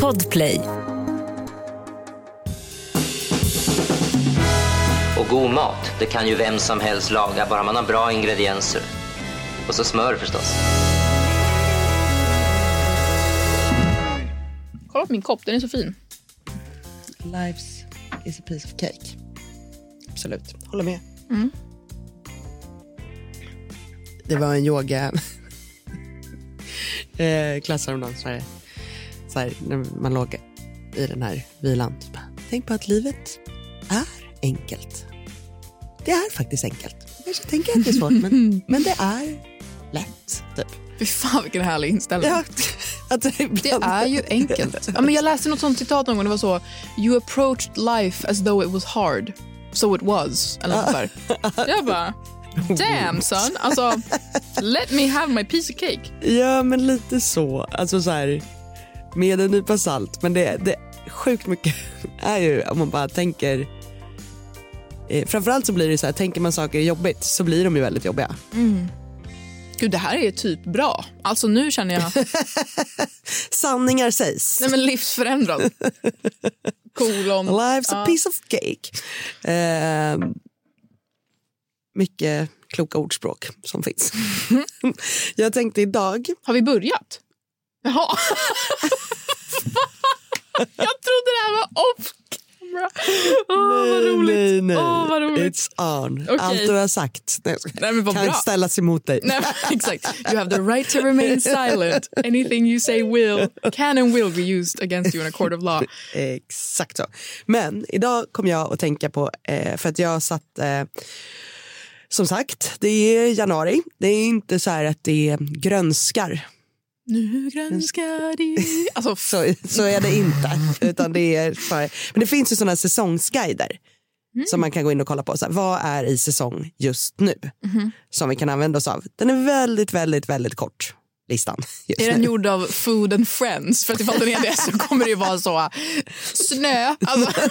Podplay. Och god mat, det kan ju vem som helst laga, bara man har bra ingredienser. Och så smör förstås. Kolla på min kopp, den är så fin. Lives is a piece of cake. Absolut, håller med. Det var en yoga eh, klass häromdagen. Här, så här, när man låg i den här vilan. Bara, Tänk på att livet är enkelt. Det är faktiskt enkelt. Jag kanske tänker att det är svårt, men, men det är lätt. Typ. Fy fan vilken härlig inställning. Ja, att det, är ju enkelt. Ja, men jag läste något sånt citat någon gång. Det var så, you approached life as though it was hard. So it was. Eller något där. Jag bara, damn son. Alltså, let me have my piece of cake. Ja, men lite så. Alltså så här, med en nypa salt. Men det, det sjukt mycket är ju om man bara tänker... Eh, framförallt så blir det så här, tänker man saker är jobbigt så blir de ju väldigt jobbiga. Gud, det här är typ bra. Alltså nu känner jag, Sanningar sägs. nej men livsförändrad. Kolon. Life's a Ja. piece of cake. Eh, mycket kloka ordspråk som finns. Jag tänkte idag... Har vi börjat? Jaha. jag trodde det här var off camera. Åh, vad roligt. Nej, nej. Åh, vad roligt. It's on. Okej. Allt du har sagt nej. Nej, kan bra. ställas emot dig. Nej, exakt. You have the right to remain silent. Anything you say will, can and will be used against you in a court of law. Exakt så. Men idag kom jag att tänka på, eh, för att jag satt, eh, som sagt, det är januari. Det är inte så här att det grönskar. Nu grönskar det. Alltså, Så, så är det inte. Utan det är för, men det finns ju sådana säsongsguider som man kan gå in och kolla på. Så här, vad är i säsong just nu? Som vi kan använda oss av. Den är väldigt, väldigt, väldigt kort, listan. Är den nu. gjord av Food and Friends? För att ifall den är det så kommer det ju vara så snö. Alltså,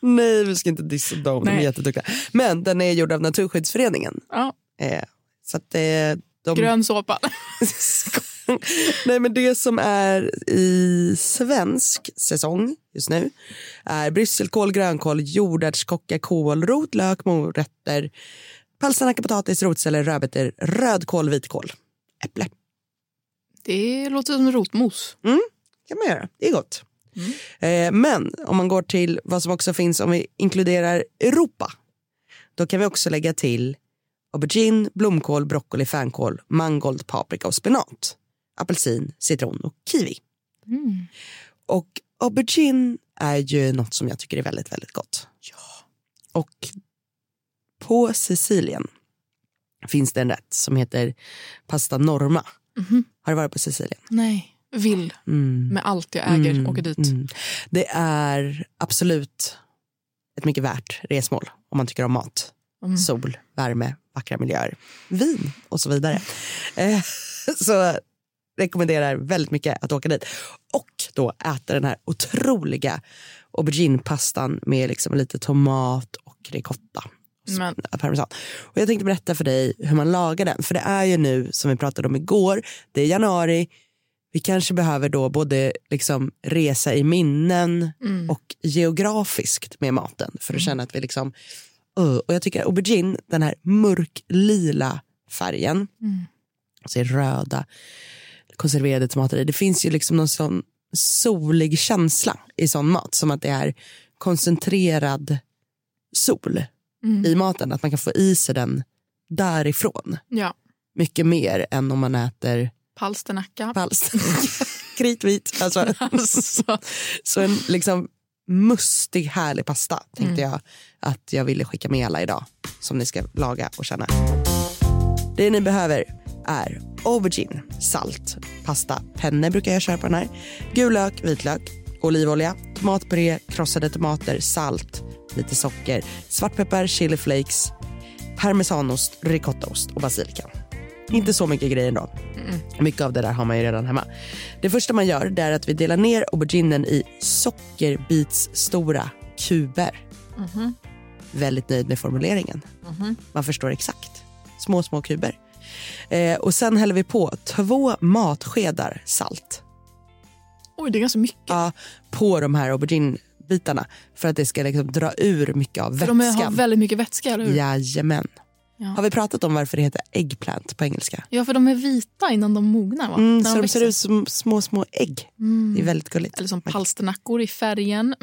Nej, vi ska inte dissa dem. De är jätteduktiga. Men den är gjord av Naturskyddsföreningen. ja, Eh, så att det, de... grön såpa. Nej, men det som är i svensk säsong just nu är brysselkål, grönkål, jordärtskocka, kålrot, lök, morötter, palsternacka, potatis, rotselleri, rödbetor, rödkål, vitkål, äpple. Det låter som rotmos. kan man göra. Det är gott. Eh, men om man går till vad som också finns om vi inkluderar Europa. Då kan vi också lägga till aubergine, blomkål, broccoli, fänkål, mangold, paprika och spenat. Apelsin, citron och kiwi. Och aubergine är ju något som jag tycker är väldigt, väldigt gott. Ja. Och på Sicilien finns det en rätt som heter pasta norma. Har du varit på Sicilien? Nej, vill med allt jag äger åka dit. Mm. Det är absolut ett mycket värt resmål om man tycker om mat, Mm. sol, värme, vackra miljöer, vin och så vidare. Eh, så rekommenderar väldigt mycket att åka dit och då äta den här otroliga auberginepastan med liksom lite tomat och ricotta. Men Parmesan. Och jag tänkte berätta för dig hur man lagar den. För det är ju nu, som vi pratade om igår, det är januari. Vi kanske behöver då både liksom resa i minnen och geografiskt med maten. För att känna att vi liksom... Uh, och jag tycker aubergine, den här mörklila färgen. Alltså i röda konserverade tomater i. Det finns ju liksom någon sån solig känsla i sån mat. Som att det är koncentrerad sol i maten. Att man kan få i sig den därifrån. ja, Mycket mer än om man äter palsternacka. palst. Kritvit. Alltså, Alltså, så en liksom mustig härlig pasta tänkte jag att jag ville skicka med alla idag. Som ni ska laga och känna. Det ni behöver är aubergine, salt, pasta, penne brukar jag köra på den här, gul lök, vitlök, olivolja, tomatpuré, krossade tomater, salt, lite socker, svartpeppar, chiliflakes, parmesanost, ricottaost och basilika. Inte så mycket grejer då. Mycket av det där har man ju redan hemma. Det första man gör är att vi delar ner auberginen i sockerbitsstora kuber. Väldigt nöjd med formuleringen. Man förstår exakt. Små, små kuber. Eh, och sen häller vi på två matskedar salt Oj, det är ganska mycket. ja, på de här auberginebitarna för att det ska liksom dra ur mycket av För de vätskan. har väldigt mycket vätska, eller hur? Jajamän. Ja. Har vi pratat om varför det heter eggplant på engelska? Ja, för de är vita innan de mognar. Va? Mm, När så de de ser ut som små, små ägg. Mm. Det är väldigt gulligt. Eller som palsternackor i färgen.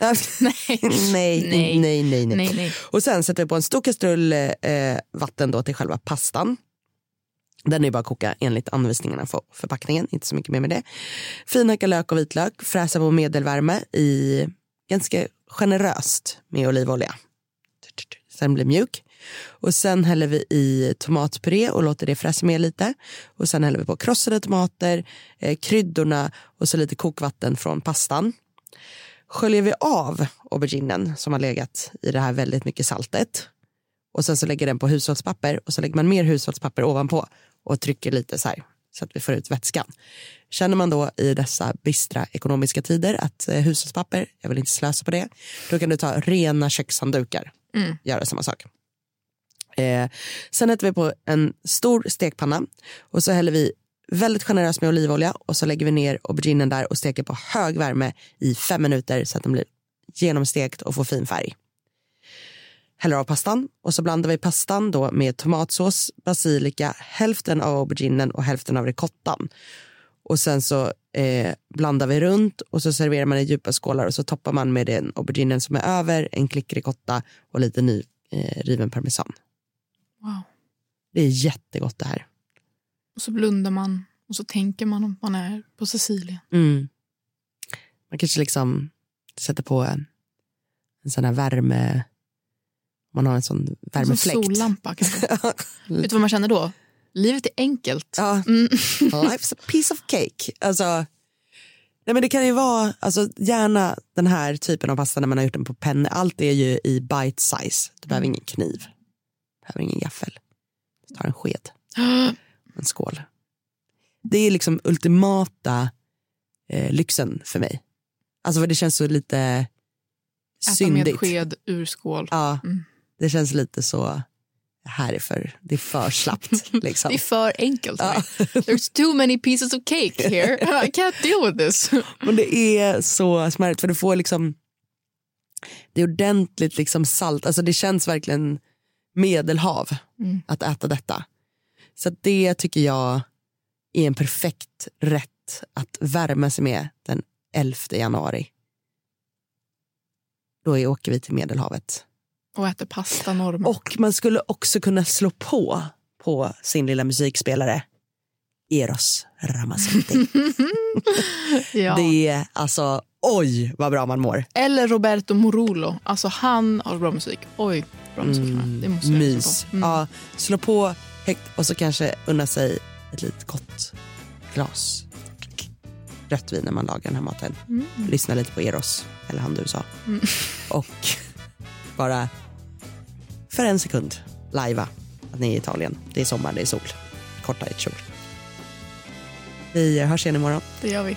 nej. nej. nej, Nej. nej, nej, nej. nej, nej. Och sen sätter vi på en stor kastrull eh, vatten då till själva pastan. Den är bara att koka enligt anvisningarna för förpackningen, inte så mycket mer med det. Finhacka lök och vitlök, fräsa på medelvärme i ganska generöst med olivolja. Sen blir mjuk. Och sen häller vi i tomatpuré och låter det fräsa med lite. Och sen häller vi på krossade tomater, eh, kryddorna och så lite kokvatten från pastan. Sköljer vi av auberginen som har legat i det här väldigt mycket saltet och sen så lägger den på hushållspapper och så lägger man mer hushållspapper ovanpå och trycker lite så här så att vi får ut vätskan. Känner man då i dessa bistra ekonomiska tider att eh, hushållspapper, jag vill inte slösa på det, då kan du ta rena kökshanddukar. Mm. Göra samma sak. Eh, sen äter vi på en stor stekpanna och så häller vi väldigt generöst med olivolja och så lägger vi ner auberginen där och steker på hög värme i fem minuter så att den blir genomstekt och får fin färg. Häller av pastan och så blandar vi pastan då med tomatsås, basilika, hälften av auberginen och hälften av ricottan. Och sen så eh, blandar vi runt och så serverar man i djupa skålar och så toppar man med den auberginen som är över, en klick ricotta och lite ny eh, riven parmesan. Det är jättegott det här. Och så blundar man och så tänker man om man är på Sicilien. Mm. Man kanske liksom sätter på en, en sån här värme... Man har en sån värmefläkt. sollampa kanske. Vet du vad man känner då? Livet är enkelt. ja, Mm. life's a piece of cake. Alltså, nej men det kan ju vara, alltså, gärna den här typen av pasta när man har gjort den på penne. Allt är ju i bite size. Du behöver ingen kniv. Du behöver ingen gaffel. Tar en sked, en skål. Det är liksom ultimata eh, lyxen för mig. Alltså för det känns så lite Äta syndigt. med sked ur skål. Ja, Mm. det känns lite så, här är för, det är för slappt. Liksom. Det är för enkelt. Ja. There's too many pieces of cake here. I can't deal with this. Men det är så smärigt för du får liksom, det är ordentligt liksom salt, alltså det känns verkligen medelhav Mm. att äta detta. Så det tycker jag är en perfekt rätt att värma sig med den 11 januari. Då åker vi till Medelhavet. Och äter pasta norm. Och man skulle också kunna slå på på sin lilla musikspelare Eros Ramazzotti. ja. Det är alltså, oj vad bra man mår. Eller Roberto Morulo. Alltså han har bra musik. Oj, bra musik. det måste jag Mys. på. Mm. Ja, slå på högt och så kanske unna sig ett litet gott glas rött vin när man lagar den här maten. Mm. Lyssna lite på Eros, eller han du sa. Mm. Och bara för en sekund lajva att ni är i Italien. Det är sommar, det är sol. Korta i ett kjol. Vi hörs igen imorgon. Det gör vi.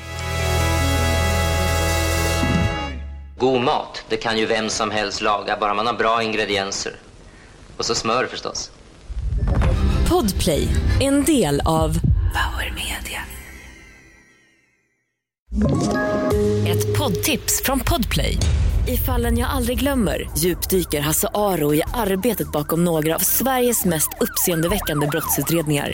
God mat, det kan ju vem som helst laga, bara man har bra ingredienser. Och så smör förstås. Podplay, en del av Power Media. Ett poddtips från Podplay. I fallen jag aldrig glömmer djupdyker Hasse Aro i arbetet bakom några av Sveriges mest uppseendeväckande brottsutredningar.